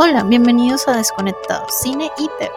Hola, bienvenidos a Desconectados, Cine y TV.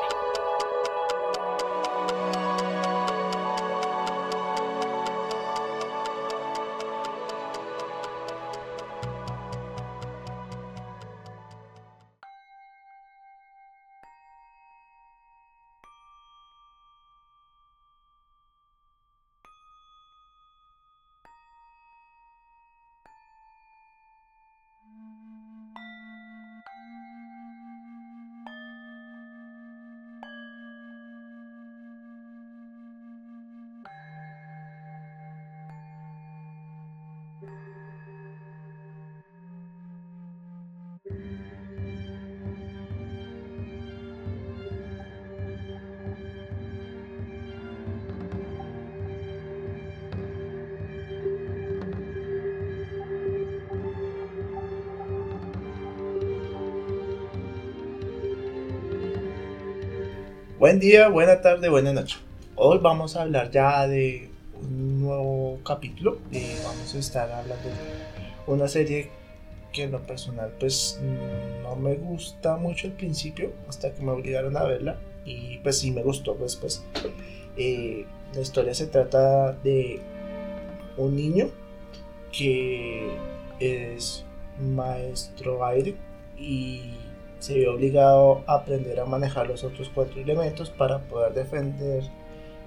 Buen día, buena tarde, buena noche. Hoy vamos a hablar ya de un nuevo capítulo. Eh, vamos a estar hablando de una serie que en lo personal pues mm, no me gusta mucho al principio hasta que me obligaron a verla y pues sí me gustó pues pues eh, la historia se trata de un niño que es maestro aire y se ve obligado a aprender a manejar los otros cuatro elementos para poder defender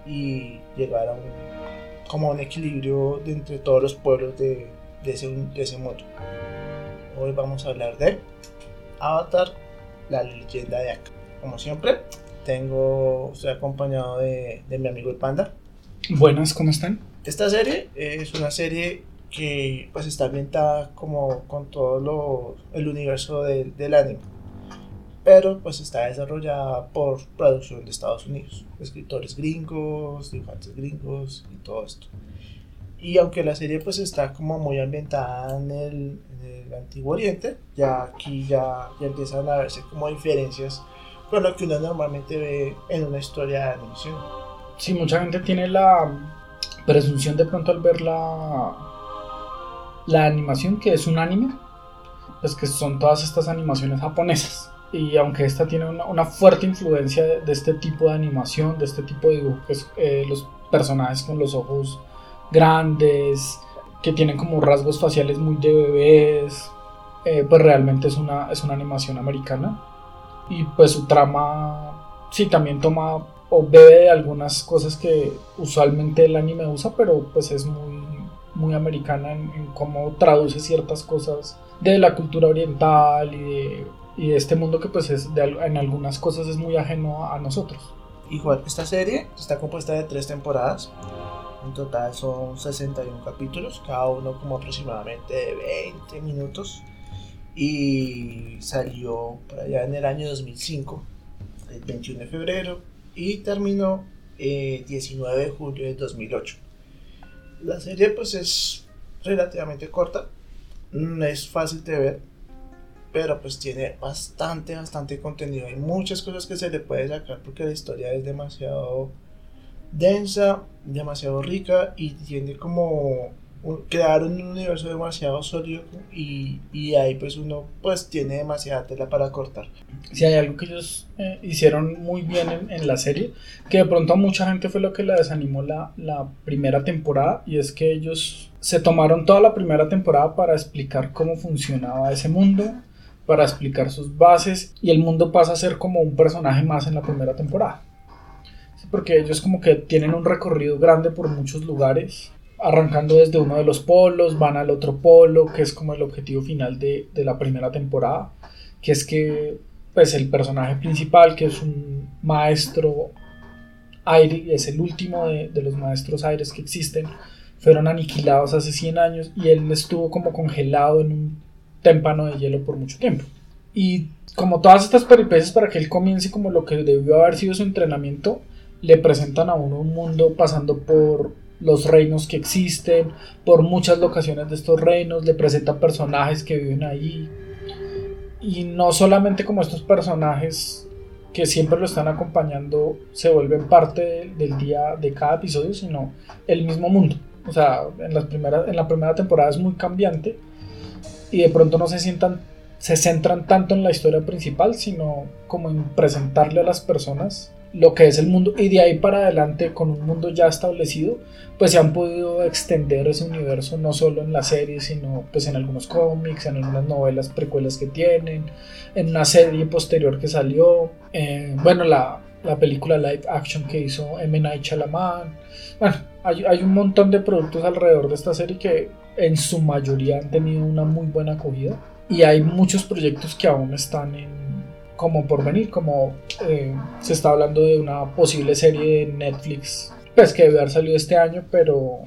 y llegar a un, como un equilibrio de entre todos los pueblos de, de, ese, de ese mundo. Hoy vamos a hablar de Avatar, la leyenda de Akka. Como siempre, tengo, estoy acompañado de, de mi amigo el Panda. Buenas, ¿cómo están? Esta serie es una serie que pues está ambientada como con todo lo, el universo de, del anime pero pues está desarrollada por producción de Estados Unidos, escritores gringos, dibujantes gringos y todo esto. Y aunque la serie pues está como muy ambientada en el, Antiguo Oriente, ya aquí ya, ya empiezan a verse como diferencias con lo que uno normalmente ve en una historia de animación. Sí, mucha gente tiene la presunción de pronto al ver la, la animación que es un anime, pues que son todas estas animaciones japonesas y aunque esta tiene una, una fuerte influencia de, de, este tipo de animación, de este tipo de dibujo, que es eh, los personajes con los ojos grandes, que tienen como rasgos faciales muy de bebés, eh, pues realmente es una, es una animación americana. Y pues su trama, sí, también toma o bebe de algunas cosas que usualmente el anime usa, pero pues es muy, muy americana en, en cómo traduce ciertas cosas de la cultura oriental y de y este mundo que pues es de, en algunas cosas es muy ajeno a, nosotros. Igual, esta serie está compuesta de tres temporadas. En total son 61 capítulos, cada uno como aproximadamente de 20 minutos. Y salió por allá en el año 2005, el 21 de febrero, y terminó el 19 de julio de 2008. La serie pues es relativamente corta, no es fácil de ver, pero pues tiene bastante, bastante contenido. Hay muchas cosas que se le puede sacar porque la historia es demasiado densa, demasiado rica y tiene como crear un universo demasiado sólido y, y ahí pues uno pues tiene demasiada tela para cortar. Si hay algo que ellos eh, hicieron muy bien en, en, la serie, que de pronto a mucha gente fue lo que la desanimó la, la primera temporada y es que ellos se tomaron toda la primera temporada para explicar cómo funcionaba ese mundo, para explicar sus bases y el mundo pasa a ser como un personaje más en la primera temporada. Porque ellos como que tienen un recorrido grande por muchos lugares, arrancando desde uno de los polos, van al otro polo, que es como el objetivo final de, de la primera temporada, que es que pues el personaje principal, que es un maestro aire, es el último de, de los maestros aires que existen, fueron aniquilados hace 100 años y él estuvo como congelado en un témpano de hielo por mucho tiempo. Y como todas estas peripecias para que él comience como lo que debió haber sido su entrenamiento, le presentan a uno un mundo pasando por los reinos que existen, por muchas locaciones de estos reinos, le presentan personajes que viven ahí. Y no solamente como estos personajes que siempre lo están acompañando se vuelven parte de, del día de cada episodio, sino el mismo mundo. O sea, en, las primeras, en la primera temporada es muy cambiante y de pronto no se sientan se centran tanto en la historia principal, sino como en presentarle a las personas lo que es el mundo y de ahí para adelante con un mundo ya establecido pues se han podido extender ese universo no solo en la serie sino pues en algunos cómics en algunas novelas precuelas que tienen en una serie posterior que salió eh, bueno la, la, película live action que hizo M. Night Shyamalan bueno hay, hay un montón de productos alrededor de esta serie que en su mayoría han tenido una muy buena acogida y hay muchos proyectos que aún están en como por venir, como eh, se está hablando de una posible serie de Netflix, pues que debe haber salido este año, pero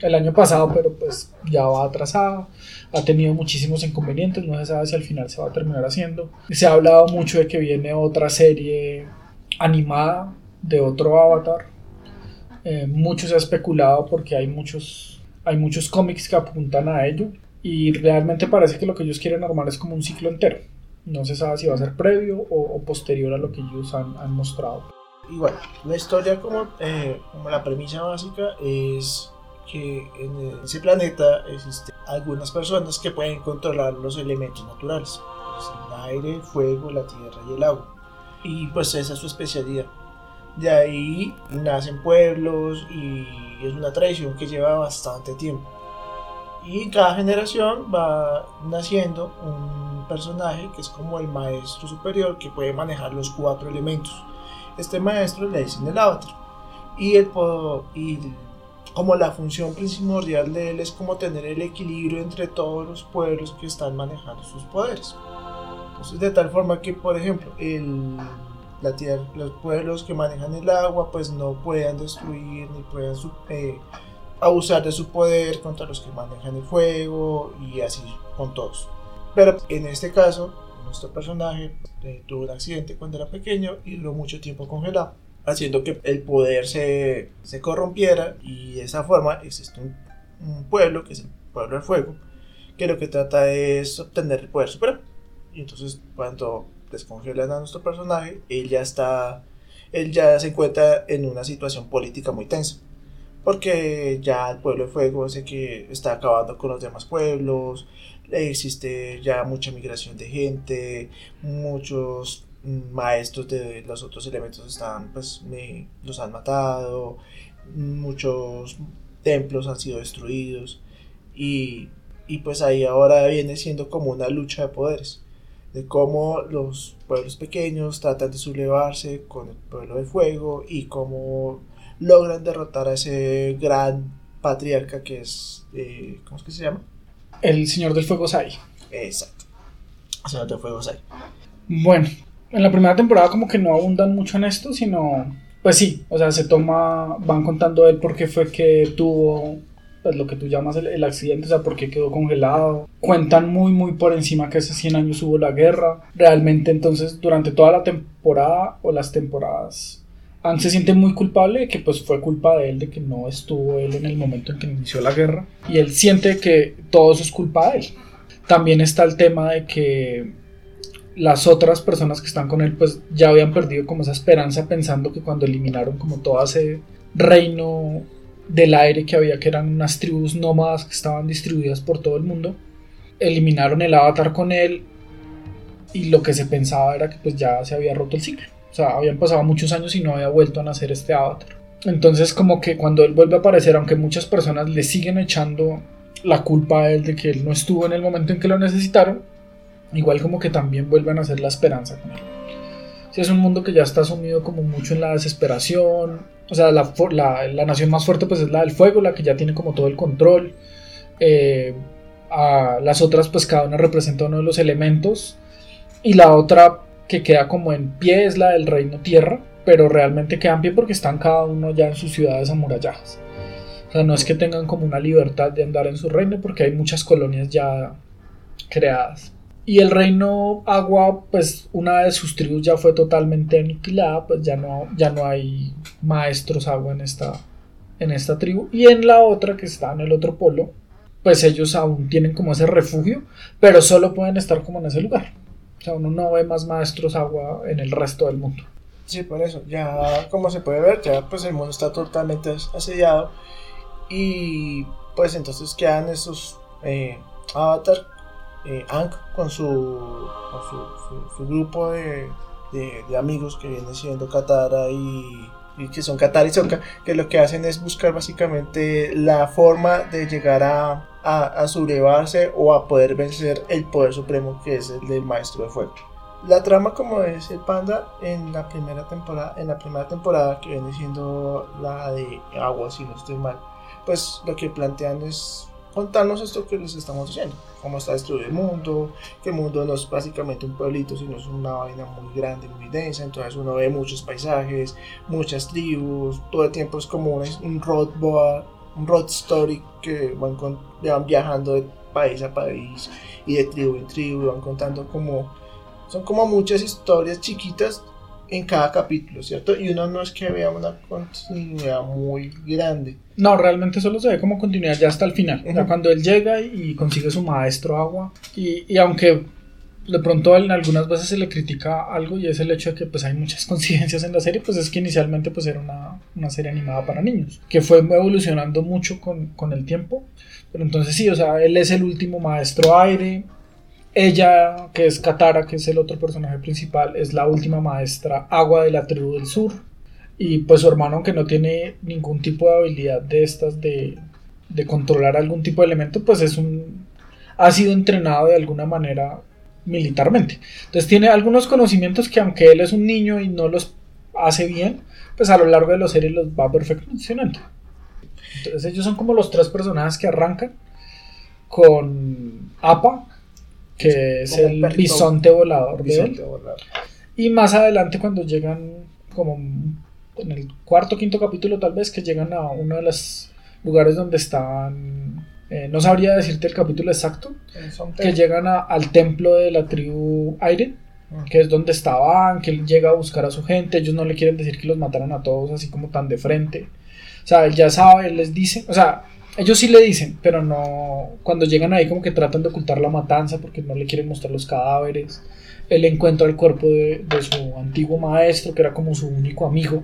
el año pasado, pero pues ya va atrasada, ha tenido muchísimos inconvenientes, no se sabe si al final se va a terminar haciendo. Se ha hablado mucho de que viene otra serie animada de otro avatar. Eh, mucho se ha especulado porque hay muchos, hay muchos cómics que apuntan a ello y realmente parece que lo que ellos quieren armar es como un ciclo entero. No se sabe si va a ser previo o, posterior a lo que ellos han, mostrado. Igual, la historia como, eh, como la premisa básica es que en ese planeta existen algunas personas que pueden controlar los elementos naturales, pues, el aire, el fuego, la tierra y el agua. Y pues esa es su especialidad. De ahí nacen pueblos y es una tradición que lleva bastante tiempo. Y cada generación va naciendo un personaje que es como el maestro superior que puede manejar los cuatro elementos. Este maestro le dicen el avatar. Y, el, y como la función primordial de él es como tener el equilibrio entre todos los pueblos que están manejando sus poderes. Entonces de tal forma que por ejemplo el, la tierra, los pueblos que manejan el agua pues no puedan destruir ni puedan eh, abusar de su poder contra los que manejan el fuego y así con todos. Pero en este caso, nuestro personaje eh, tuvo un accidente cuando era pequeño y duró mucho tiempo congelado, haciendo que el poder se, se corrompiera y de esa forma existe un, un, pueblo, que es el pueblo del fuego, que lo que trata es obtener el poder supremo. Y entonces cuando descongelan a nuestro personaje, él ya está, él ya se encuentra en una situación política muy tensa. Porque ya el pueblo de fuego sé que está acabando con los demás pueblos, existe ya mucha migración de gente, muchos maestros de los otros elementos están, pues, los han matado, muchos templos han sido destruidos y, y pues ahí ahora viene siendo como una lucha de poderes de cómo los pueblos pequeños tratan de sublevarse con el pueblo de fuego y cómo logran derrotar a ese gran patriarca que es, eh, ¿cómo es que se llama? El Señor del Fuego Sai. Exacto. El Señor del Fuego Sai. Bueno, en la primera temporada como que no abundan mucho en esto, sino, pues sí, o sea, se toma, van contando él por qué fue que tuvo pues lo que tú llamas el, accidente, o sea, por qué quedó congelado. Cuentan muy, muy por encima que hace 100 años hubo la guerra. Realmente entonces durante toda la temporada o las temporadas Anne se siente muy culpable de que pues fue culpa de él, de que no estuvo él en el momento en que inició la guerra. Y él siente que todo eso es culpa de él. También está el tema de que las otras personas que están con él pues ya habían perdido como esa esperanza pensando que cuando eliminaron como todo ese reino del aire que había que eran unas tribus nómadas que estaban distribuidas por todo el mundo eliminaron el avatar con él y lo que se pensaba era que pues ya se había roto el ciclo o sea, habían pasado muchos años y no había vuelto a nacer este avatar. Entonces como que cuando él vuelve a aparecer, aunque muchas personas le siguen echando la culpa a él de que él no estuvo en el momento en que lo necesitaron, igual como que también vuelven a hacer la esperanza con él. Si es un mundo que ya está sumido como mucho en la desesperación, o sea, la, la, nación más fuerte pues es la del fuego, la que ya tiene como todo el control. Eh, a las otras pues cada una representa uno de los elementos y la otra que queda como en pie es la del reino tierra, pero realmente queda en pie porque están cada uno ya en sus ciudades amuralladas. O sea, no es que tengan como una libertad de andar en su reino porque hay muchas colonias ya creadas. Y el reino agua, pues una de sus tribus ya fue totalmente aniquilada, pues ya no, ya no hay maestros agua en esta, en esta tribu. Y en la otra, que está en el otro polo, pues ellos aún tienen como ese refugio, pero solo pueden estar como en ese lugar. O sea, uno no ve más maestros agua en el resto del mundo. Sí, por eso. Ya, como se puede ver, ya pues el mundo está totalmente asediado. Y pues entonces quedan esos eh, avatar eh, con su, con su, su, grupo de, de, de, amigos que viene siendo Katara y, y que son Katara y Sokka, que lo que hacen es buscar básicamente la forma de llegar a, a, a sublevarse o a poder vencer el poder supremo que es el del Maestro de Fuego. La trama como es el panda en la primera temporada, en la primera temporada que viene siendo la de agua si no estoy mal, pues lo que plantean es contarnos esto que les estamos diciendo, cómo está destruido el mundo, que el mundo no es básicamente un pueblito, sino es una vaina muy grande, muy densa, entonces uno ve muchos paisajes, muchas tribus, todo el tiempo es como un, road boa, un road story que van, con, van viajando de país a país y de tribu en tribu, van contando como son como muchas historias chiquitas en cada capítulo, ¿cierto? Y uno no es que vea una continuidad muy grande. No, realmente solo se ve como continuidad ya hasta el final. O sea, cuando él llega y consigue su maestro agua. Y, y, aunque de pronto en algunas veces se le critica algo y es el hecho de que pues hay muchas coincidencias en la serie, pues es que inicialmente pues era una, una serie animada para niños, que fue evolucionando mucho con, con el tiempo. Pero entonces sí, o sea, él es el último maestro aire, ella, que es Katara, que es el otro personaje principal, es la última maestra agua de la tribu del sur. Y pues su hermano, aunque no tiene ningún tipo de habilidad de estas de, de controlar algún tipo de elemento, pues es un. ha sido entrenado de alguna manera militarmente. Entonces tiene algunos conocimientos que aunque él es un niño y no los hace bien, pues a lo largo de la serie los va perfeccionando. Entonces ellos son como los tres personajes que arrancan con Apa, que es el bisonte volador de él. Y más adelante cuando llegan como en el cuarto o quinto capítulo tal vez que llegan a uno de los lugares donde están eh, no sabría decirte el capítulo exacto que llegan a, al templo de la tribu Aire ah. que es donde estaban que él llega a buscar a su gente ellos no le quieren decir que los mataron a todos así como tan de frente o sea él ya sabe él les dice o sea ellos sí le dicen, pero no. Cuando llegan ahí, como que tratan de ocultar la matanza porque no le quieren mostrar los cadáveres. Él encuentra el cuerpo de, su antiguo maestro, que era como su único amigo.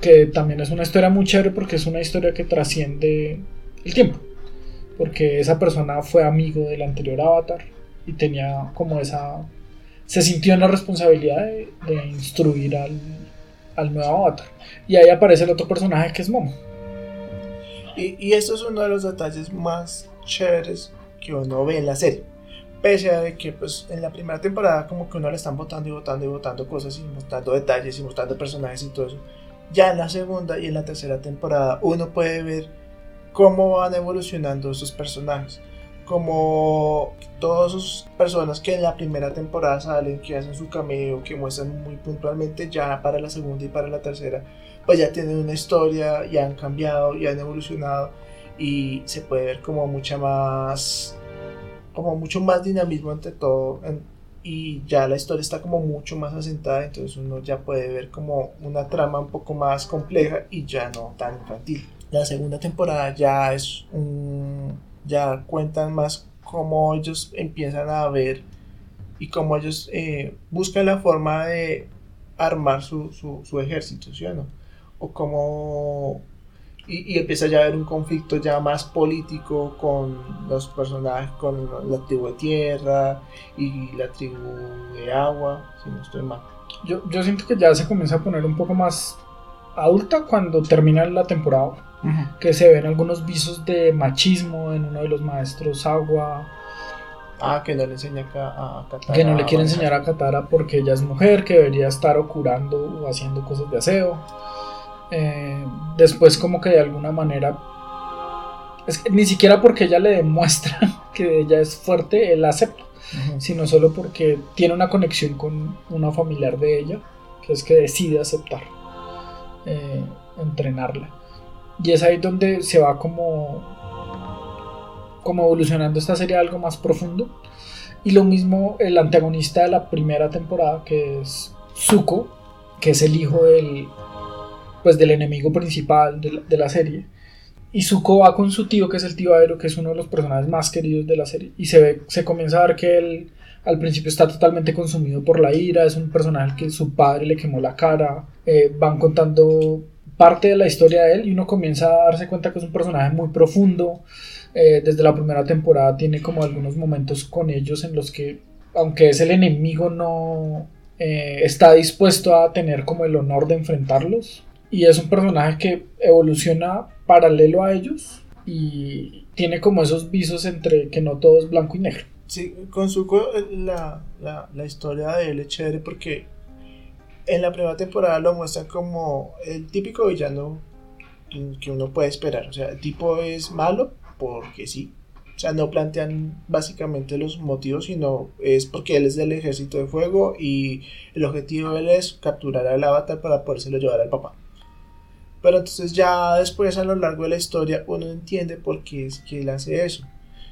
Que también es una historia muy chévere porque es una historia que trasciende el tiempo. Porque esa persona fue amigo del anterior avatar y tenía como esa. Se sintió en la responsabilidad de, instruir al, al nuevo avatar. Y ahí aparece el otro personaje que es Momo y, y esto es uno de los detalles más chéveres que uno ve en la serie. Pese a que pues en la primera temporada como que uno le están votando y votando y votando cosas y mostrando detalles y mostrando personajes y todo eso. Ya en la segunda y en la tercera temporada uno puede ver cómo van evolucionando esos personajes. Como todas sus personas que en la primera temporada salen, que hacen su cameo, que muestran muy puntualmente ya para la segunda y para la tercera pues ya tienen una historia, ya han cambiado, ya han evolucionado y se puede ver como mucha más, como mucho más dinamismo ante todo y ya la historia está como mucho más asentada, entonces uno ya puede ver como una trama un poco más compleja y ya no tan infantil. La segunda temporada ya es un, ya cuentan más cómo ellos empiezan a ver y cómo ellos eh, buscan la forma de armar su, su, su ejército, ¿sí o no? O como y, y, empieza ya a haber un conflicto ya más político con los personajes, con la tribu de tierra y la tribu de agua, si no estoy mal. Yo, yo siento que ya se comienza a poner un poco más adulta cuando termina la temporada, que se ven algunos visos de machismo en uno de los maestros agua. Ah, que no le enseña a, Katara. Que no le quiere enseñar a Katara porque ella es mujer, que debería estar o curando o haciendo cosas de aseo. Eh, después como que de alguna manera es ni siquiera porque ella le demuestra que ella es fuerte él acepta sino solo porque tiene una conexión con una familiar de ella que es que decide aceptar eh, entrenarla. Y es ahí donde se va como como evolucionando esta serie a algo más profundo. Y lo mismo el antagonista de la primera temporada que es Zuko que es el hijo del pues del enemigo principal de la, serie. Y Zuko va con su tío, que es el tío Aero, que es uno de los personajes más queridos de la serie. Y se ve, se comienza a ver que él al principio está totalmente consumido por la ira, es un personaje que su padre le quemó la cara. Eh, van contando parte de la historia de él y uno comienza a darse cuenta que es un personaje muy profundo, Eh, desde la primera temporada tiene como algunos momentos con ellos en los que, aunque es el enemigo, no eh, está dispuesto a tener como el honor de enfrentarlos. Y es un personaje que evoluciona paralelo a ellos y tiene como esos visos entre que no todo es blanco y negro. Sí, con Zuko la, la, la historia de él es chévere porque en la primera temporada lo muestran como el típico villano que uno puede esperar. O sea, el tipo es malo porque sí. O sea, no plantean básicamente los motivos, sino es porque él es del ejército de fuego y el objetivo de él es capturar al avatar para podérselo llevar al papá. Pero entonces ya después a lo largo de la historia uno entiende por qué es que él hace eso.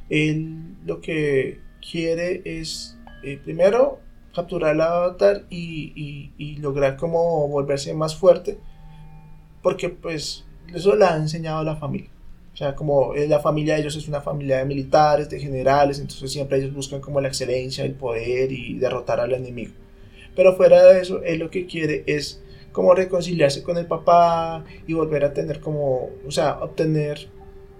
Él lo que quiere es eh, primero capturar al avatar y, y, lograr como volverse más fuerte porque pues eso le ha enseñado la familia. O sea, como la familia de ellos es una familia de militares, de generales, entonces siempre ellos buscan como la excelencia, el poder y derrotar al enemigo. Pero fuera de eso, él lo que quiere es como reconciliarse con el papá y volver a tener como, o sea, obtener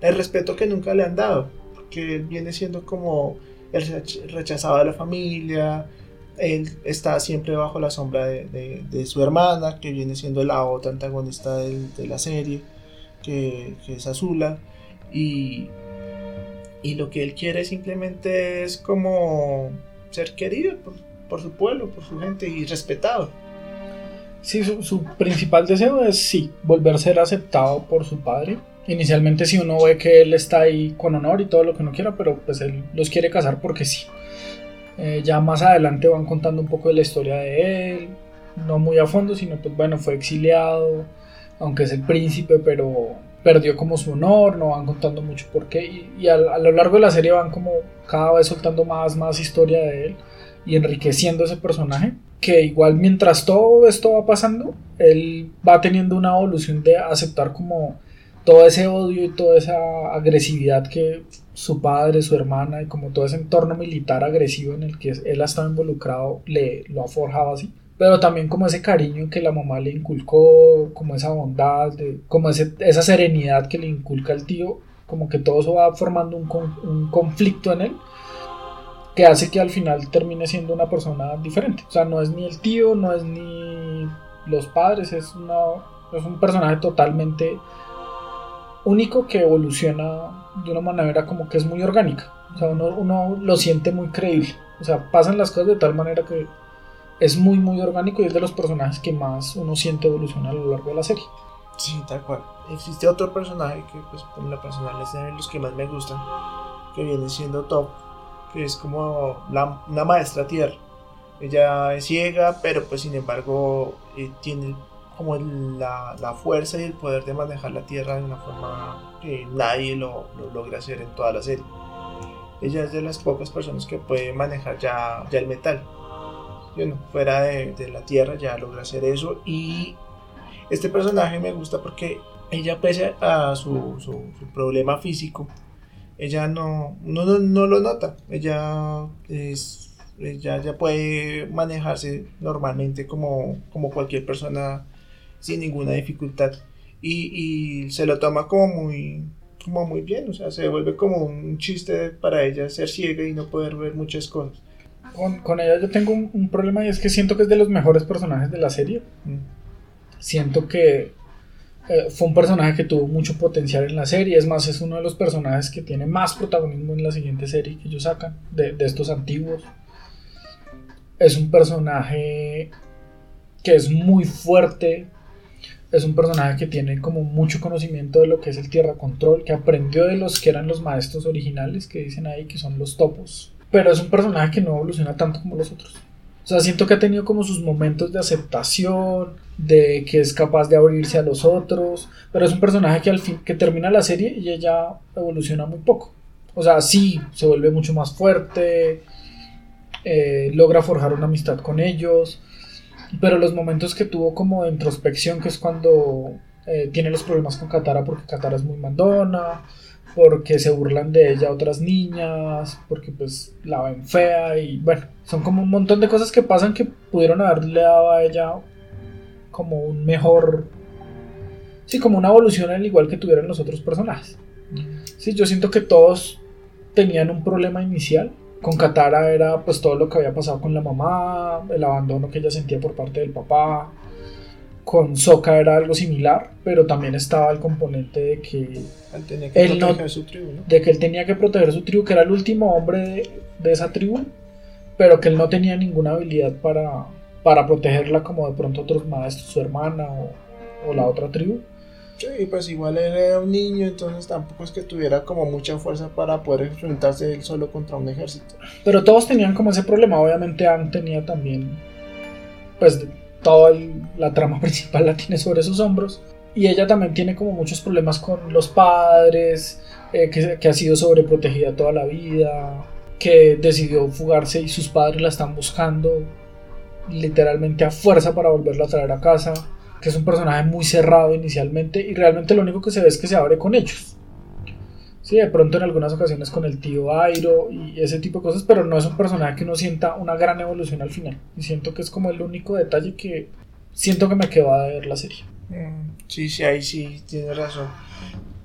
el respeto que nunca le han dado, porque él viene siendo como el rechazado de la familia, él está siempre bajo la sombra de, su hermana, que viene siendo la otra antagonista de la serie que, es Azula, y, y lo que él quiere simplemente es como ser querido por, su pueblo, por su gente y respetado. Sí, su, principal deseo es sí, volver a ser aceptado por su padre. Inicialmente si uno ve que él está ahí con honor y todo lo que uno quiera, pero pues él los quiere casar porque sí. Eh, ya más adelante van contando un poco de la historia de él, no muy a fondo, sino pues bueno, fue exiliado, aunque es el príncipe, pero perdió como su honor, no van contando mucho por qué, y, a, lo largo de la serie van como cada vez soltando más, más historia de él y enriqueciendo ese personaje, que igual mientras todo esto va pasando, él va teniendo una evolución de aceptar como todo ese odio y toda esa agresividad que su padre, su hermana y como todo ese entorno militar agresivo en el que él ha estado involucrado le lo ha forjado así. Pero también como ese cariño que la mamá le inculcó, como esa bondad, como esa serenidad que le inculca el tío, como que todo eso va formando un, un, conflicto en él que hace que al final termine siendo una persona diferente. O sea, no es ni el tío, no es ni los padres, es, una, es un personaje totalmente único que evoluciona de una manera como que es muy orgánica. O sea, uno, uno lo siente muy creíble. O sea, pasan las cosas de tal manera que es muy muy orgánico y es de los personajes que más uno siente evolucionar a lo largo de la serie. Sí, tal cual. Existe otro personaje que pues por lo personal es de los que más me gustan, que viene siendo Top, que es como la, una maestra tierra. Ella es ciega, pero pues sin embargo eh, tiene como la, la, fuerza y el poder de manejar la tierra de una forma que nadie lo, lo logra hacer en toda la serie. Ella es de las pocas personas que puede manejar ya, ya el metal bueno, fuera de, la Tierra ya logra hacer eso y este personaje me gusta porque ella pese a su, su, problema físico, ella no, no, no, lo nota, ella es, ella ya puede manejarse normalmente como, como cualquier persona sin ninguna dificultad y, y se lo toma como muy, como muy bien, o sea, se vuelve como un chiste para ella ser ciega y no poder ver muchas cosas con, ella yo tengo un, problema y es que siento que es de los mejores personajes de la serie. Mm. Siento que eh, fue un personaje que tuvo mucho potencial en la serie. Es más, es uno de los personajes que tiene más protagonismo en la siguiente serie que ellos sacan, de, de estos antiguos. Es un personaje que es muy fuerte. Es un personaje que tiene como mucho conocimiento de lo que es el Tierra Control, que aprendió de los que eran los maestros originales, que dicen ahí que son los topos pero es un personaje que no evoluciona tanto como los otros. O sea, siento que ha tenido como sus momentos de aceptación, de que es capaz de abrirse a los otros, pero es un personaje que al fin que termina la serie y ella evoluciona muy poco. O sea, sí, se vuelve mucho más fuerte, eh, logra forjar una amistad con ellos, pero los momentos que tuvo como de introspección, que es cuando eh, tiene los problemas con Katara porque Katara es muy mandona, porque se burlan de ella otras niñas, porque pues la ven fea y bueno, son como un montón de cosas que pasan que pudieron haberle dado a ella como un mejor, sí, como una evolución al igual que tuvieron los otros personajes. Sí, yo siento que todos tenían un problema inicial. Con Katara era pues todo lo que había pasado con la mamá, el abandono que ella sentía por parte del papá. Con Sokka era algo similar, pero también estaba el componente de que Él tenía que Él no- proteger su tribu, ¿no? de que él tenía que proteger su tribu, que era el último hombre de, de esa tribu, pero que él no tenía ninguna habilidad para, para protegerla como de pronto otros maestros, su hermana o, o la otra tribu. Sí, pues igual él era un niño, entonces tampoco es que tuviera como mucha fuerza para poder enfrentarse él solo contra un ejército. Pero todos tenían como ese problema, obviamente Aang tenía también, pues toda el- la trama principal la tiene sobre sus hombros. Y ella también tiene como muchos problemas con los padres, eh, que, que ha sido sobreprotegida toda la vida, que decidió fugarse y sus padres la están buscando literalmente a fuerza para volverla a traer a casa, que es un personaje muy cerrado inicialmente y realmente lo único que se ve es que se abre con ellos. Sí, de pronto en algunas ocasiones con el tío Airo y ese tipo de cosas, pero no es un personaje que uno sienta una gran evolución al final. Y siento que es como el único detalle que siento que me quedó a ver la serie. Mm, Sí, sí, ahí sí, tienes razón.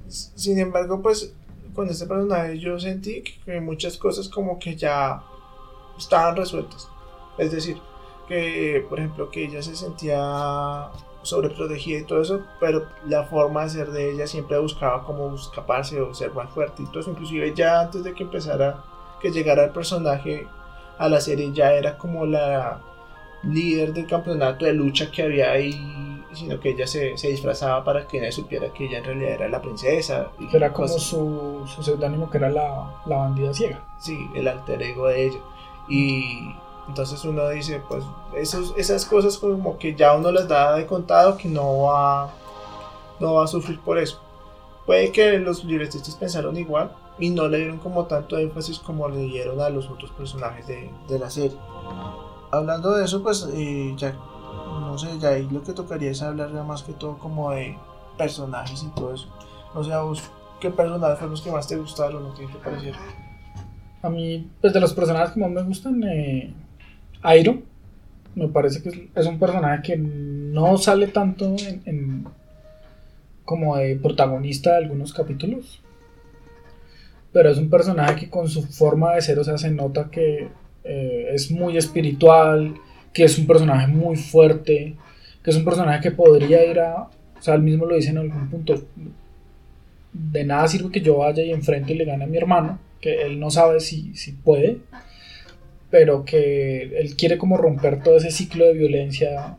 Sin embargo, pues con este personaje yo sentí que muchas cosas como que ya estaban resueltas. Es decir, que por ejemplo que ella se sentía sobreprotegida y todo eso, pero la forma de ser de ella siempre buscaba como escaparse o ser más fuerte y todo eso. Inclusive ya antes de que empezara, que llegara el personaje a la serie ya era como la líder del campeonato de lucha que había ahí, sino que ella se, se disfrazaba para que nadie supiera que ella en realidad era la princesa. Y era como cosas- su, su seudónimo, que era la, la bandida ciega. Sí, el alter ego de ella. Y entonces uno dice, pues esos, esas cosas como que ya uno las da de contado que no va, no va a sufrir por eso. Puede que los libretistas pensaron igual y no le dieron como tanto énfasis como le dieron a los otros personajes de, de la serie. Hablando de eso, pues eh, ya, no sé, ya ahí lo que tocaría es hablar más que todo como de personajes y todo eso. O sea, ¿qué personajes fueron los que más te gustaron o qué te parecieron? A mí, pues de los personajes que más me gustan, eh, Airo, me parece que es, un personaje que no sale tanto como de protagonista de algunos capítulos. Pero es un personaje que con su forma de ser, o sea, se nota que eh, es muy espiritual, que es un personaje muy fuerte, que es un personaje que podría ir a, o sea, él mismo lo dice en algún punto, de nada sirve que yo vaya y enfrente y le gane a mi hermano, que él no sabe si, si puede, pero que él quiere como romper todo ese ciclo de violencia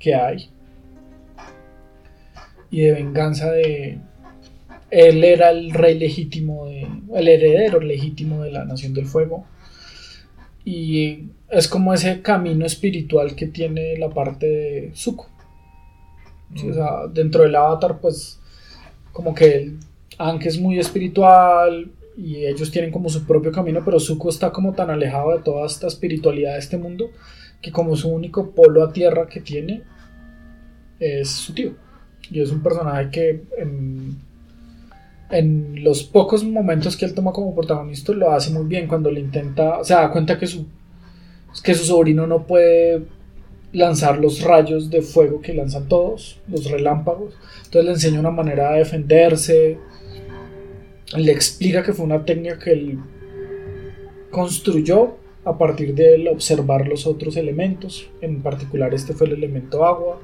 que hay y de venganza de... Él era el rey legítimo, de, el heredero legítimo de la Nación del Fuego. Y es como ese camino espiritual que tiene la parte de Zuko. O sea, dentro del avatar, pues, como que él, aunque es muy espiritual y ellos tienen como su propio camino, pero Zuko está como tan alejado de toda esta espiritualidad de este mundo que como su único polo a tierra que tiene es su tío. Y es un personaje que en, en los pocos momentos que él toma como protagonista lo hace muy bien cuando le intenta, se da cuenta que su, que su sobrino no puede lanzar los rayos de fuego que lanzan todos, los relámpagos. Entonces le enseña una manera de defenderse. Le explica que fue una técnica que él construyó a partir de observar los otros elementos. En particular este fue el elemento agua.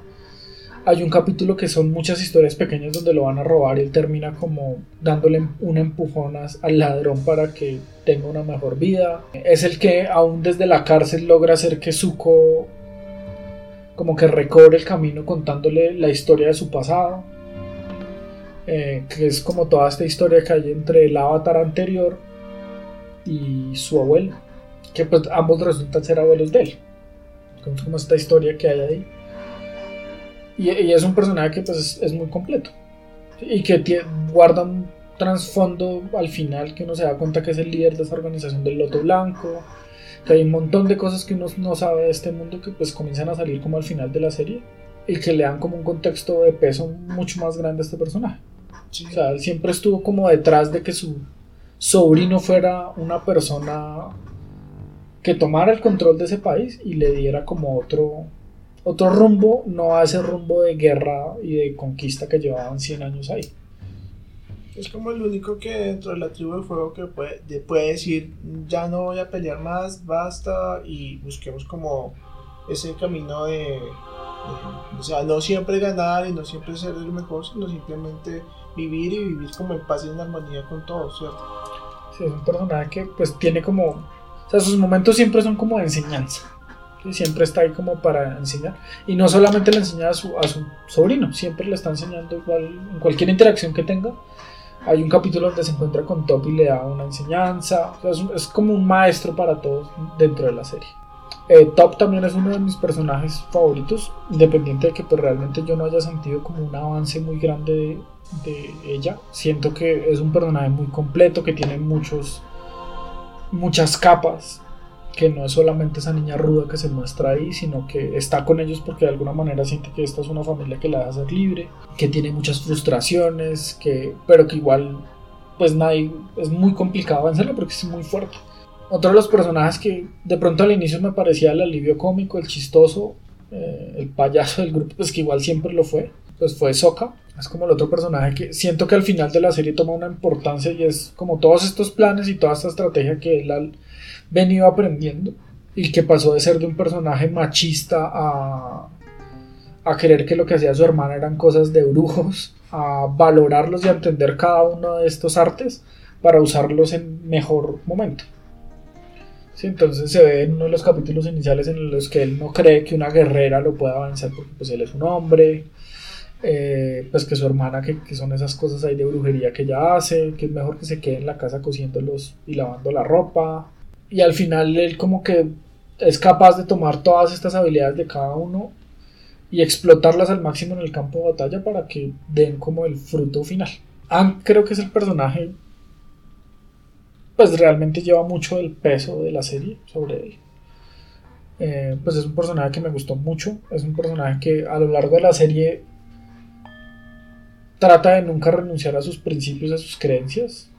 Hay un capítulo que son muchas historias pequeñas donde lo van a robar y él termina como dándole un empujón al ladrón para que tenga una mejor vida. Es el que aún desde la cárcel logra hacer que Zuko como que recorre el camino contándole la historia de su pasado. Eh, que es como toda esta historia que hay entre el avatar anterior y su abuelo. Que pues ambos resultan ser abuelos de él. Como- como esta historia que hay ahí. Y, es un personaje que pues es, es muy completo. Y que guarda un trasfondo al final que uno se da cuenta que es el líder de esa organización del Loto Blanco. Que hay un montón de cosas que uno no sabe de este mundo que pues comienzan a salir como al final de la serie. Y que le dan como un contexto de peso mucho más grande a este personaje. Sí. O sea, él siempre estuvo como detrás de que su sobrino fuera una persona que tomara el control de ese país y le diera como otro, otro rumbo, no a ese rumbo de guerra y de conquista que llevaban 100 años ahí. Es como el único que dentro de la tribu de fuego que puede, puede decir, ya no voy a pelear más, basta, y busquemos como ese camino de, o sea, no siempre ganar y no siempre ser el mejor, sino simplemente vivir y vivir como en paz y en armonía con todos, ¿cierto? Sí, es un personaje que pues tiene como, o sea, sus momentos siempre son como de enseñanza que siempre está ahí como para enseñar. Y no solamente le enseña a su, a su sobrino, siempre le está enseñando igual en cualquier interacción que tenga. Hay un capítulo donde se encuentra con Top y le da una enseñanza. es, como un maestro para todos dentro de la serie. Eh, Top también es uno de mis personajes favoritos, independiente de que pues, realmente yo no haya sentido como un avance muy grande de, ella. Siento que es un personaje muy completo, que tiene muchos, muchas capas que no es solamente esa niña ruda que se muestra ahí, sino que está con ellos porque de alguna manera siente que esta es una familia que la va a ser libre, que tiene muchas frustraciones, que, pero que igual pues nadie, es muy complicado vencerlo porque es muy fuerte. Otro de los personajes que de pronto al inicio me parecía el alivio cómico, el chistoso, eh, el payaso del grupo, pues que igual siempre lo fue, pues fue Soka. Es como el otro personaje que siento que al final de la serie toma una importancia y es como todos estos planes y toda esta estrategia que él venido aprendiendo y que pasó de ser de un personaje machista a, a creer que lo que hacía su hermana eran cosas de brujos, a valorarlos y entender cada uno de estos artes para usarlos en mejor momento. Sí, entonces se ve en uno de los capítulos iniciales en los que él no cree que una guerrera lo pueda vencer porque pues él es un hombre, eh, pues que su hermana, que, que, son esas cosas ahí de brujería que ella hace, que es mejor que se quede en la casa cosiéndolos y lavando la ropa, y al final él como que es capaz de tomar todas estas habilidades de cada uno y explotarlas al máximo en el campo de batalla para que den como el fruto final. Anne creo que es el personaje pues realmente lleva mucho el peso de la serie sobre él. Eh, pues es un personaje que me gustó mucho, es un personaje que a lo largo de la serie trata de nunca renunciar a sus principios, a sus creencias,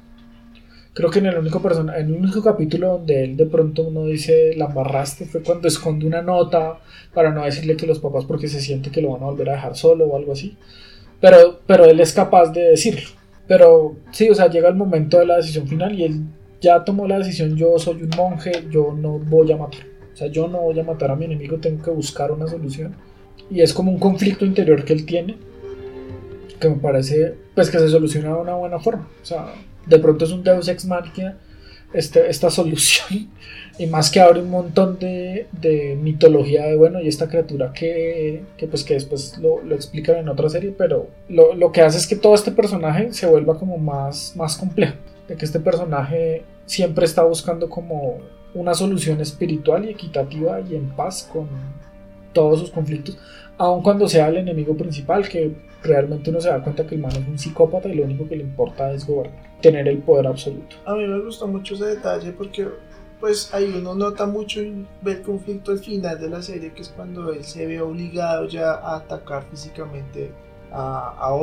Creo que en el único persona, en el único capítulo donde él de pronto uno dice la embarraste fue cuando esconde una nota para no decirle que los papás porque se siente que lo van a volver a dejar solo o algo así. Pero, pero él es capaz de decirlo. Pero sí, o sea, llega el momento de la decisión final y él ya tomó la decisión, yo soy un monje, yo no voy a matar. O sea, yo no voy a matar a mi enemigo, tengo que buscar una solución. Y es como un conflicto interior que él tiene, que me parece, pues que se soluciona de una buena forma. O sea, de pronto es un Deus Ex Machina este, esta solución y más que abre un montón de, de mitología de bueno y esta criatura que, que pues que después lo, lo, explican en otra serie pero lo, lo, que hace es que todo este personaje se vuelva como más, más complejo de que este personaje siempre está buscando como una solución espiritual y equitativa y en paz con todos sus conflictos aun cuando sea el enemigo principal que realmente uno se da cuenta que el man es un psicópata y lo único que le importa es gobernar, tener el poder absoluto. A mí me gustó mucho ese detalle porque pues ahí uno nota mucho y ve el conflicto al final de la serie que es cuando él se ve obligado ya a atacar físicamente a, a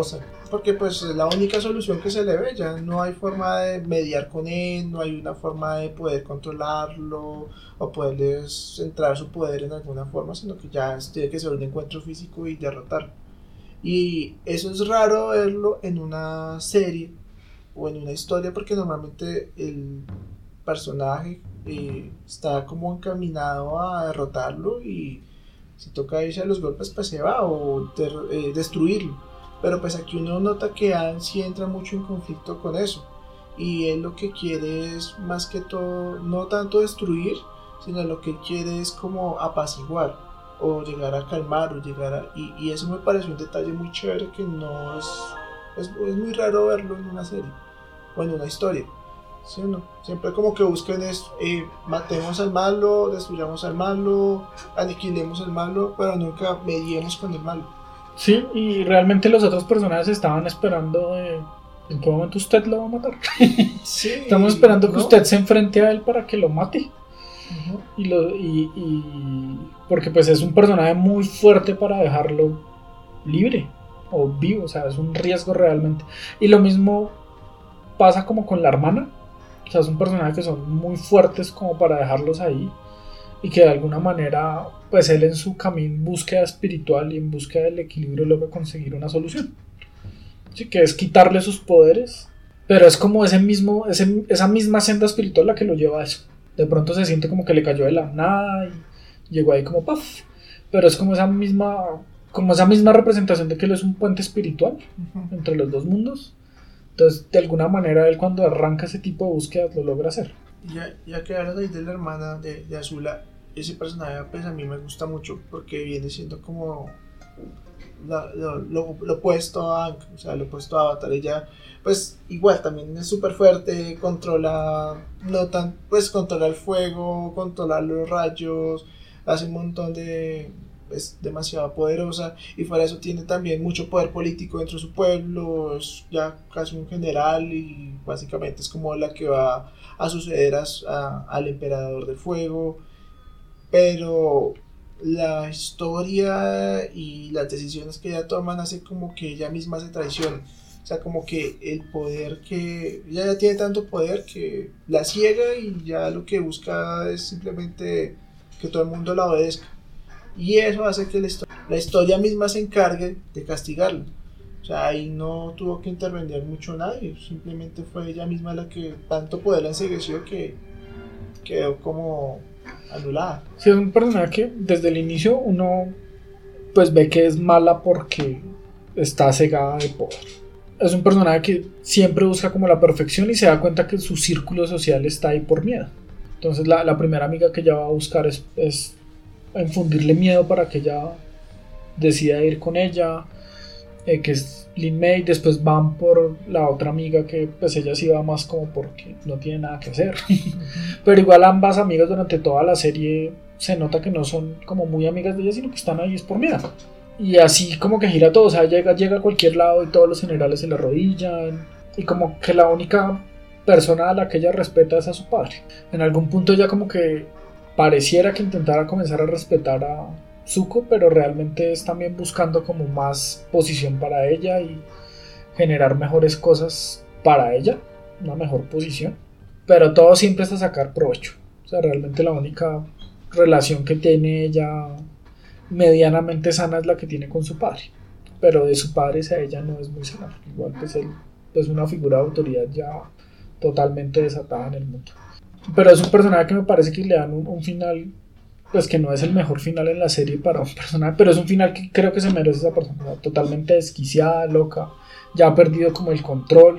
porque pues es la única solución que se le ve, ya no hay forma de mediar con él, no hay una forma de poder controlarlo o poderle centrar su poder en alguna forma, sino que ya tiene que ser un encuentro físico y derrotarlo. Y eso es raro verlo en una serie o en una historia porque normalmente el personaje eh, está como encaminado a derrotarlo y si toca irse a los golpes pues se va o eh, destruirlo. Pero pues aquí uno nota que Anne sí entra mucho en conflicto con eso. Y él lo que quiere es más que todo, no tanto destruir, sino lo que él quiere es como apaciguar o llegar a calmar o llegar a... Y, y, eso me pareció un detalle muy chévere que no es, es, muy raro verlo en una serie o en una historia. ¿Sí o no? Siempre como que busquen es, eh, matemos al malo, destruyamos al malo, aniquilemos al malo, pero nunca mediemos con el malo. Sí, y realmente los otros personajes estaban esperando en qué momento usted lo va a matar. Sí, Estamos esperando que usted se enfrente a él para que lo mate. Y, lo, y, porque pues es un personaje muy fuerte para dejarlo libre o vivo, o sea, es un riesgo realmente. Y lo mismo pasa como con la hermana, o sea, es un personaje que son muy fuertes como para dejarlos ahí y que de alguna manera, pues él en su camino, búsqueda espiritual y en búsqueda del equilibrio logra conseguir una solución. Así que es quitarle sus poderes Pero es como ese mismo, ese, esa misma senda espiritual la que lo lleva a eso. De pronto se siente como que le cayó de la nada y llegó ahí como paf. Pero es como esa misma, como esa misma representación de que él es un puente espiritual entre los dos mundos. Entonces, de alguna manera, él cuando arranca ese tipo de búsquedas lo logra hacer. Ya, ya que hablas ahí de la hermana de, de Azula, ese personaje pues a mí me gusta mucho porque viene siendo como lo, opuesto a o sea, lo opuesto a Avatar. Ella, pues igual también es súper fuerte, controla, no tan, pues controla el fuego, controla los rayos, hace un montón de, es demasiado poderosa y fuera eso tiene también mucho poder político dentro de su pueblo, es ya casi un general y básicamente es como la que va a suceder a, al emperador del fuego, pero la historia y las decisiones que ella toman hace como que ella misma se traiciona. O sea, como que el poder que ella ya tiene tanto poder que la ciega y ya lo que busca es simplemente que todo el mundo la obedezca. Y eso hace que la, la historia misma se encargue de castigarlo. O sea, ahí no tuvo que intervenir mucho nadie, simplemente fue ella misma la que tanto poder la ensegueció que quedó como anulada. Sí, es un personaje que desde el inicio uno pues ve que es mala porque está cegada de poder. Es un personaje que siempre busca como la perfección y se da cuenta que su círculo social está ahí por miedo. Entonces la, la primera amiga que ella va a buscar es, es infundirle miedo para que ella decida ir con ella, eh, que es Lin May, después van por la otra amiga que pues ella sí va más como porque no tiene nada que hacer. Pero igual ambas amigas durante toda la serie se nota que no son como muy amigas de ella, sino que están ahí es por miedo. Y así como que gira todo, o sea, llega, llega a cualquier lado y todos los generales se le arrodillan. Y como que la única persona a la que ella respeta es a su padre. En algún punto ya como que pareciera que intentara comenzar a respetar a, Zuko, pero realmente es también buscando como más posición para ella y generar mejores cosas para ella, una mejor posición. Pero todo siempre es a sacar provecho. O sea, realmente la única relación que tiene ella medianamente sana es la que tiene con su padre. Pero de su padre hacia ella no es muy sana. Igual pues él es una figura de autoridad ya totalmente desatada en el mundo. Pero es un personaje que me parece que le dan un final pues que no es el mejor final en la serie para un personaje, pero es un final que creo que se merece esa persona, totalmente desquiciada, loca, ya ha perdido como el control.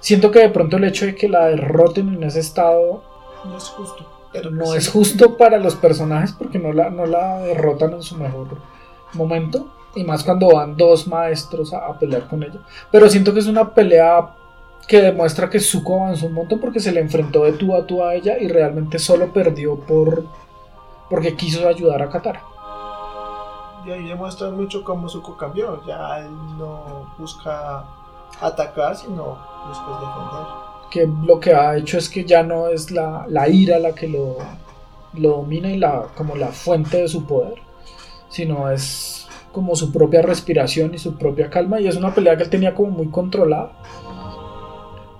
Siento que de pronto el hecho de que la derroten en ese estado no es justo. Pero no es justo para los personajes porque no la, no la derrotan en su mejor momento. Y más cuando van dos maestros a, a pelear con ella. Pero siento que es una pelea que demuestra que Zuko avanzó un montón porque se le enfrentó de tú a tú a ella y realmente solo perdió por porque quiso ayudar a Katara. Y ahí demuestra mucho cómo Zuko cambió. Ya él no busca atacar, sino busca defender. Que lo que ha hecho es que ya no es la, la ira la que lo, lo domina y la, como la fuente de su poder, sino es como su propia respiración y su propia calma. Y es una pelea que él tenía como muy controlada.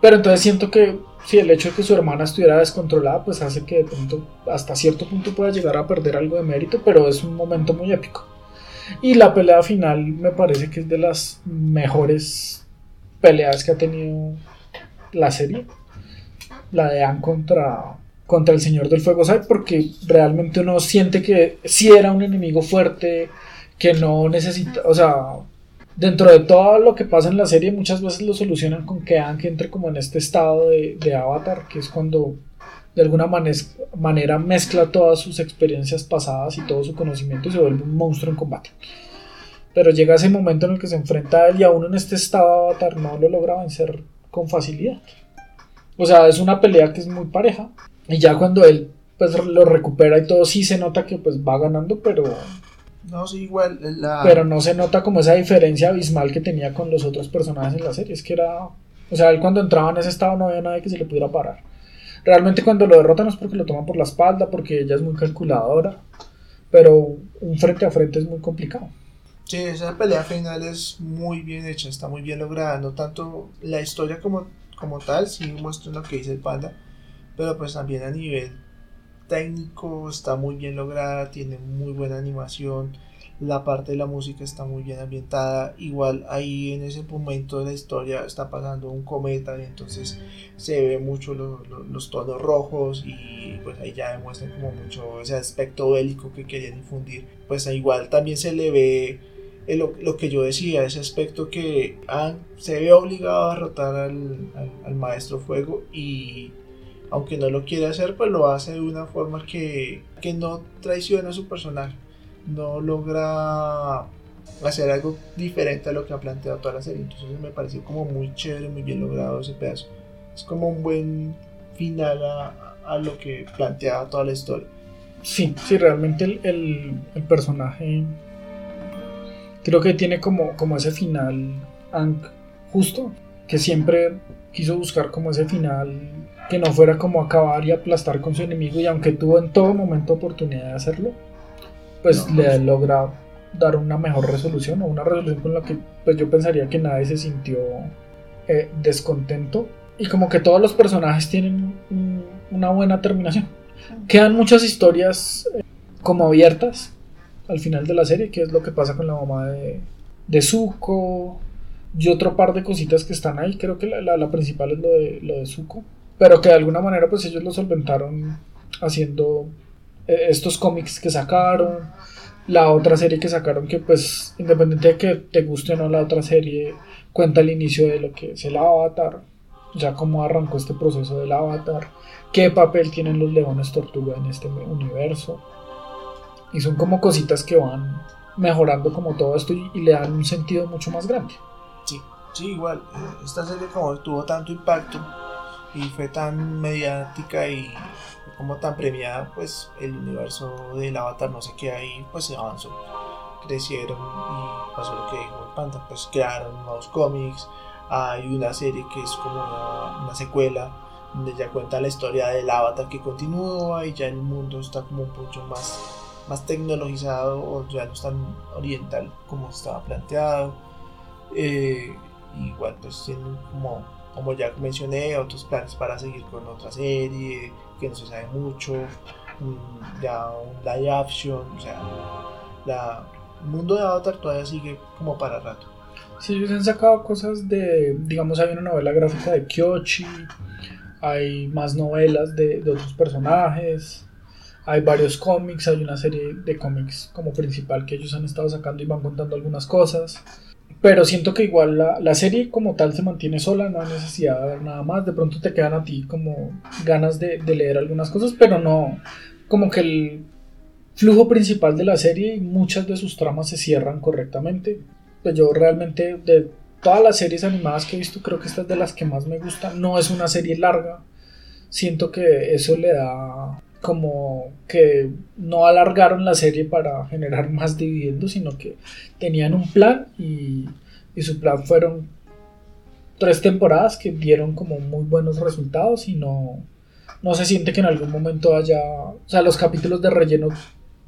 Pero entonces siento que si el hecho de que su hermana estuviera descontrolada, pues hace que de pronto, hasta cierto punto pueda llegar a perder algo de mérito, pero es un momento muy épico. Y la pelea final me parece que es de las mejores peleas que ha tenido la serie. La de Anne contra, contra el Señor del Fuego, ¿sabes? Porque realmente uno siente que si era un enemigo fuerte, que no necesita, o sea, dentro de todo lo que pasa en la serie, muchas veces lo solucionan con que Aang entre como en este estado de, de avatar, que es cuando de alguna manera mezcla todas sus experiencias pasadas y todo su conocimiento y se vuelve un monstruo en combate. Pero llega ese momento en el que se enfrenta a él y aún en este estado de avatar no lo logra vencer con facilidad. O sea, es una pelea que es muy pareja. Y ya cuando él pues lo recupera y todo, sí se nota que pues va ganando, pero no, sí, igual. La... Pero no se nota como esa diferencia abismal que tenía con los otros personajes en la serie. Es que era. O sea, él cuando entraba en ese estado no había nadie que se le pudiera parar. Realmente cuando lo derrotan es porque lo toman por la espalda, porque ella es muy calculadora. Pero un frente a frente es muy complicado. Sí, esa pelea final es muy bien hecha, está muy bien lograda. No tanto la historia como, como tal, sí muestra lo que dice el panda, pero pues también a nivel técnico está muy bien lograda, tiene muy buena animación, la parte de la música está muy bien ambientada. Igual ahí en ese momento de la historia está pasando un cometa y entonces se ve mucho los tonos rojos y pues ahí ya demuestran como mucho ese aspecto bélico que querían infundir. Pues igual también se le ve lo, que yo decía, ese aspecto que se ve obligado a derrotar al, al maestro fuego y aunque no lo quiere hacer, pues lo hace de una forma que, que no traiciona a su personaje no logra hacer algo diferente a lo que ha planteado toda la serie. Entonces me pareció como muy chévere, muy bien logrado ese pedazo. Es como un buen final a, lo que planteaba toda la historia. Sí, sí, realmente el, personaje creo que tiene como, como ese final justo, que siempre quiso buscar como ese final que no fuera como acabar y aplastar con su enemigo y aunque tuvo en todo momento oportunidad de hacerlo, pues le logra dar una mejor resolución o una resolución con la que pues yo pensaría que nadie se sintió eh, descontento y como que todos los personajes tienen una buena terminación. Quedan muchas historias eh, como abiertas al final de la serie, que es lo que pasa con la mamá de, de Zuko y otro par de cositas que están ahí. Creo que la, la, principal es lo de, lo de Zuko, pero que de alguna manera pues ellos lo solventaron haciendo eh, estos cómics que sacaron, la otra serie que sacaron que pues independiente de que te guste o no la otra serie, cuenta el inicio de lo que es el avatar, ya cómo arrancó este proceso del avatar, qué papel tienen los leones tortuga en este universo. Y son como cositas que van mejorando como todo esto y, le dan un sentido mucho más grande. Sí, sí, igual. Eh, esta serie como tuvo tanto impacto y fue tan mediática y como tan premiada, pues el universo del Avatar no sé qué ahí, pues avanzó, crecieron y pasó lo que dijo el Panda, pues crearon nuevos cómics, hay una serie que es como una, secuela donde ya cuenta la historia del Avatar que continúa y ya el mundo está como poco más, más tecnologizado o ya no es tan oriental como estaba planteado. Eh, igual pues tienen como, como ya mencioné otros planes para seguir con otra serie que no se sabe mucho, ya un live action, o sea, la, el mundo de Avatar todavía sigue como para rato. Sí, ellos han sacado cosas de, digamos, hay una novela gráfica de Kyochi, hay más novelas de, de otros personajes, hay varios cómics, hay una serie de cómics como principal que ellos han estado sacando y van contando algunas cosas. Pero siento que igual la, serie como tal se mantiene sola, no hay necesidad de ver nada más. De pronto te quedan a ti como ganas de, leer algunas cosas, pero no, como que el flujo principal de la serie y muchas de sus tramas se cierran correctamente. Pues yo realmente de todas las series animadas que he visto, creo que esta es de las que más me gusta. No es una serie larga. Siento que eso le da como que no alargaron la serie para generar más dividendos, sino que tenían un plan y, su plan fueron tres temporadas que dieron como muy buenos resultados y no, no se siente que en algún momento haya, o sea, los capítulos de relleno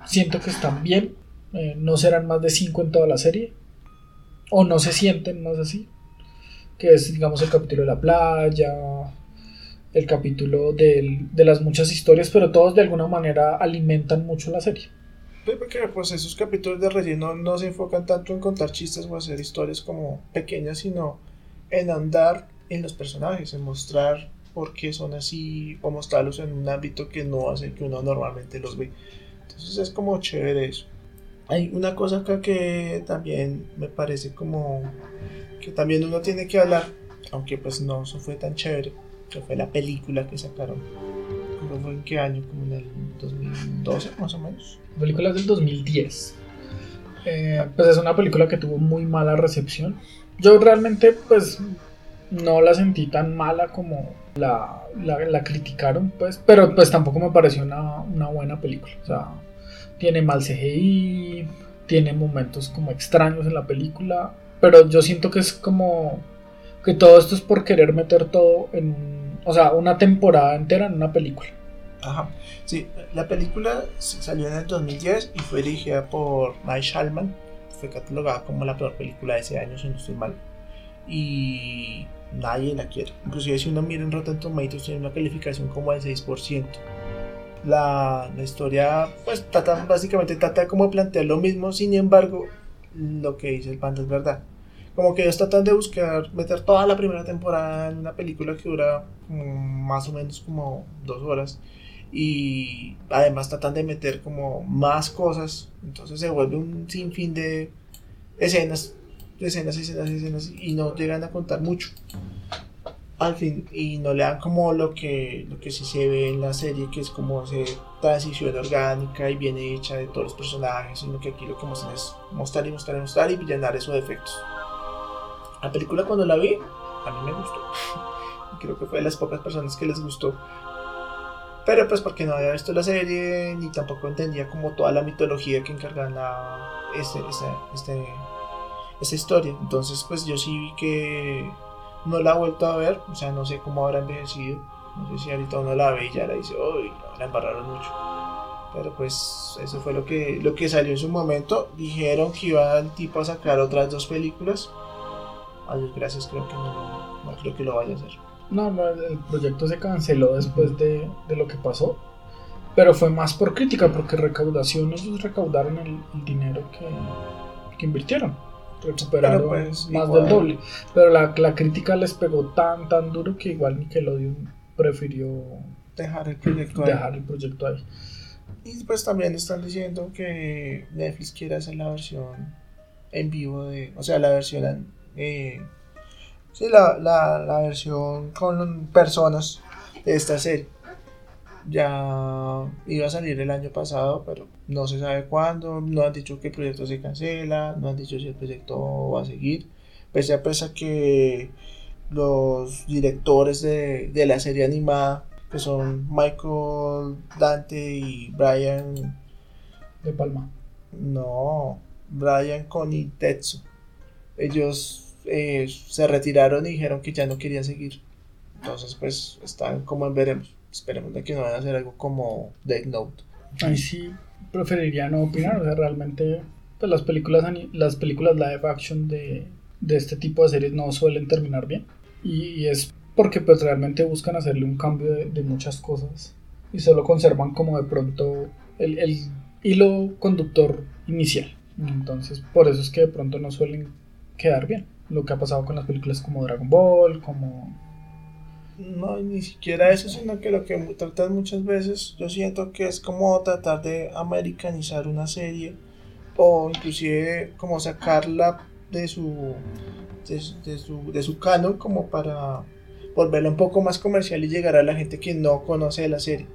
siento que están bien, eh, no serán más de cinco en toda la serie, o no se sienten más así, que es digamos el capítulo de la playa, el capítulo de, las muchas historias, pero todos de alguna manera alimentan mucho la serie. Porque pues esos capítulos de relleno no se enfocan tanto en contar chistes o hacer historias como pequeñas, sino en andar en los personajes, en mostrar por qué son así o mostrarlos en un ámbito que no hace que uno normalmente los ve. Entonces es como chévere eso. Hay una cosa acá que también me parece como que también uno tiene que hablar, aunque pues no fue tan chévere que fue la película que sacaron. fue en qué año? Como en el 2012 más o menos. La película es del 2010. Eh, pues es una película que tuvo muy mala recepción. Yo realmente pues no la sentí tan mala como la, la, criticaron, pues, pero pues tampoco me pareció una, una, buena película. O sea, tiene mal CGI, tiene momentos como extraños en la película, pero yo siento que es como que todo esto es por querer meter todo en, o sea, una temporada entera en una película. Ajá. Sí, la película salió en el 2010 y fue dirigida por Night Shyamalan. Fue catalogada como la peor película de ese año, si no estoy mal. Y nadie la quiere. Inclusive si uno mira en Rotten Tomatoes tiene una calificación como del 6%. La, la historia, pues, trata, básicamente trata como de plantear lo mismo, sin embargo, lo que dice el panda es verdad. Como que ellos tratan de buscar meter toda la primera temporada en una película que dura más o menos como dos horas. Y además tratan de meter como más cosas. Entonces se vuelve un sinfín de escenas, escenas, escenas, escenas. Y no llegan a contar mucho. Al fin, y no le dan como lo que, lo que sí se ve en la serie, que es como esa transición orgánica y bien hecha de todos los personajes, sino que aquí lo que muestran es mostrar y mostrar y mostrar y llenar esos defectos. La película cuando la vi, a mí me gustó. Creo que fue de las pocas personas que les gustó. Pero pues porque no había visto la serie, ni tampoco entendía como toda la mitología que encargan la, este, este, este, esta historia. Entonces pues yo sí vi que no la he vuelto a ver, o sea, no sé cómo habrá envejecido. No sé si ahorita uno la ve y ya la dice, uy, la embarraron mucho. Pero pues eso fue lo que, lo que salió en su momento. Dijeron que iba el tipo a sacar otras dos películas. A Dios gracias, creo que no, no creo que lo vaya a hacer. No, no, el proyecto se canceló después de, de lo que pasó. Pero fue más por crítica, porque recaudación ellos recaudaron el, el dinero que, que invirtieron. Recuperaron pues, más igual. del doble. Pero la, la crítica les pegó tan, tan duro que igual Nickelodeon prefirió Dejar el proyecto ahí. dejar el proyecto ahí. Y pues también están diciendo que Netflix quiere hacer la versión en vivo de. O sea, la versión. Eh, sí, la, la, la versión con personas de esta serie. Ya iba a salir el año pasado, pero no se sabe cuándo. No han dicho que el proyecto se cancela. No han dicho si el proyecto va a seguir. Pese a, pese a que los directores de, de la serie animada, que son Michael Dante y Brian De Palma. no, Brian Conitetsu. Ellos eh, se retiraron y dijeron que ya no querían seguir. Entonces, pues están como en veremos. Esperemos de que no vayan a hacer algo como Death Note. Ahí sí preferiría no opinar. O sea, realmente pues, las, películas, las películas live action de, de este tipo de series no suelen terminar bien. Y, y es porque pues realmente buscan hacerle un cambio de, de muchas cosas. Y solo conservan como de pronto el, el hilo conductor inicial. Entonces por eso es que de pronto no suelen quedar bien. Lo que ha pasado con las películas como Dragon Ball, como... No, ni siquiera eso, sino que lo que tratan muchas veces, yo siento que es como tratar de americanizar una serie o inclusive como sacarla de su de, su- de su canon como para volverla un poco más comercial y llegar a la gente que no conoce la serie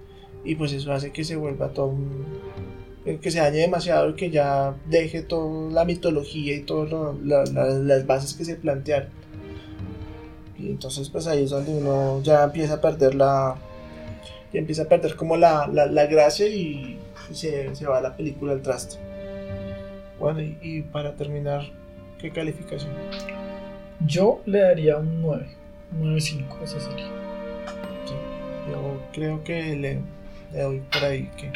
y pues eso hace que se vuelva todo un, que se dañe demasiado y que ya deje toda la mitología y todas las bases que se plantearon y entonces pues ahí es donde uno ya empieza a perder la ya empieza a perder como la, la, la gracia y, y se, se va la película al traste bueno y, y para terminar ¿qué calificación? Yo le daría un 9, 9.5 a esa serie. Sí, yo creo que le, le doy por ahí que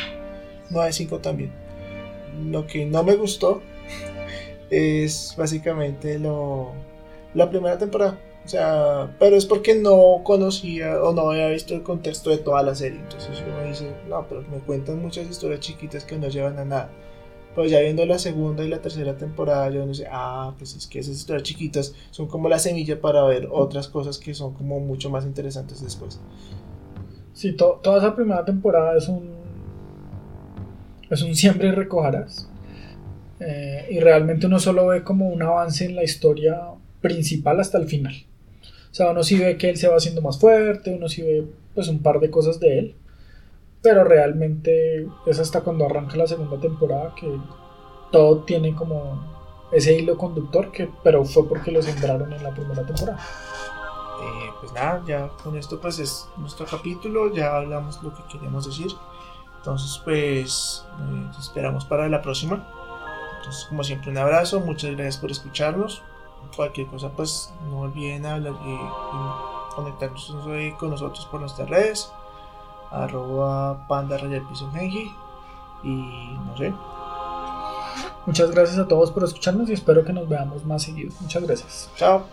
9.5 también lo que no me gustó es básicamente lo la primera temporada o sea, pero es porque no conocía o no había visto el contexto de toda la serie. Entonces uno dice, no, pero me cuentan muchas historias chiquitas que no llevan a nada. Pues ya viendo la segunda y la tercera temporada, yo no sé, ah, pues es que esas historias chiquitas son como la semilla para ver otras cosas que son como mucho más interesantes después. Sí, to- toda esa primera temporada es un. Es un siempre recogerás. Eh, y realmente uno solo ve como un avance en la historia principal hasta el final. O sea, uno sí ve que él se va haciendo más fuerte, uno sí ve pues un par de cosas de él. Pero realmente es hasta cuando arranca la segunda temporada que todo tiene como ese hilo conductor que pero fue porque lo sembraron en la primera temporada. Eh, pues nada, ya con esto pues es nuestro capítulo, ya hablamos lo que queríamos decir. Entonces pues eh, esperamos para la próxima. Entonces como siempre un abrazo, muchas gracias por escucharnos. Cualquier cosa pues no olviden hablar y, y conectarnos eh, con nosotros por nuestras redes. Arroba panda rayal piso genji. Y no sé, Muchas gracias a todos por escucharnos y espero que nos veamos más seguido. Muchas gracias. chao.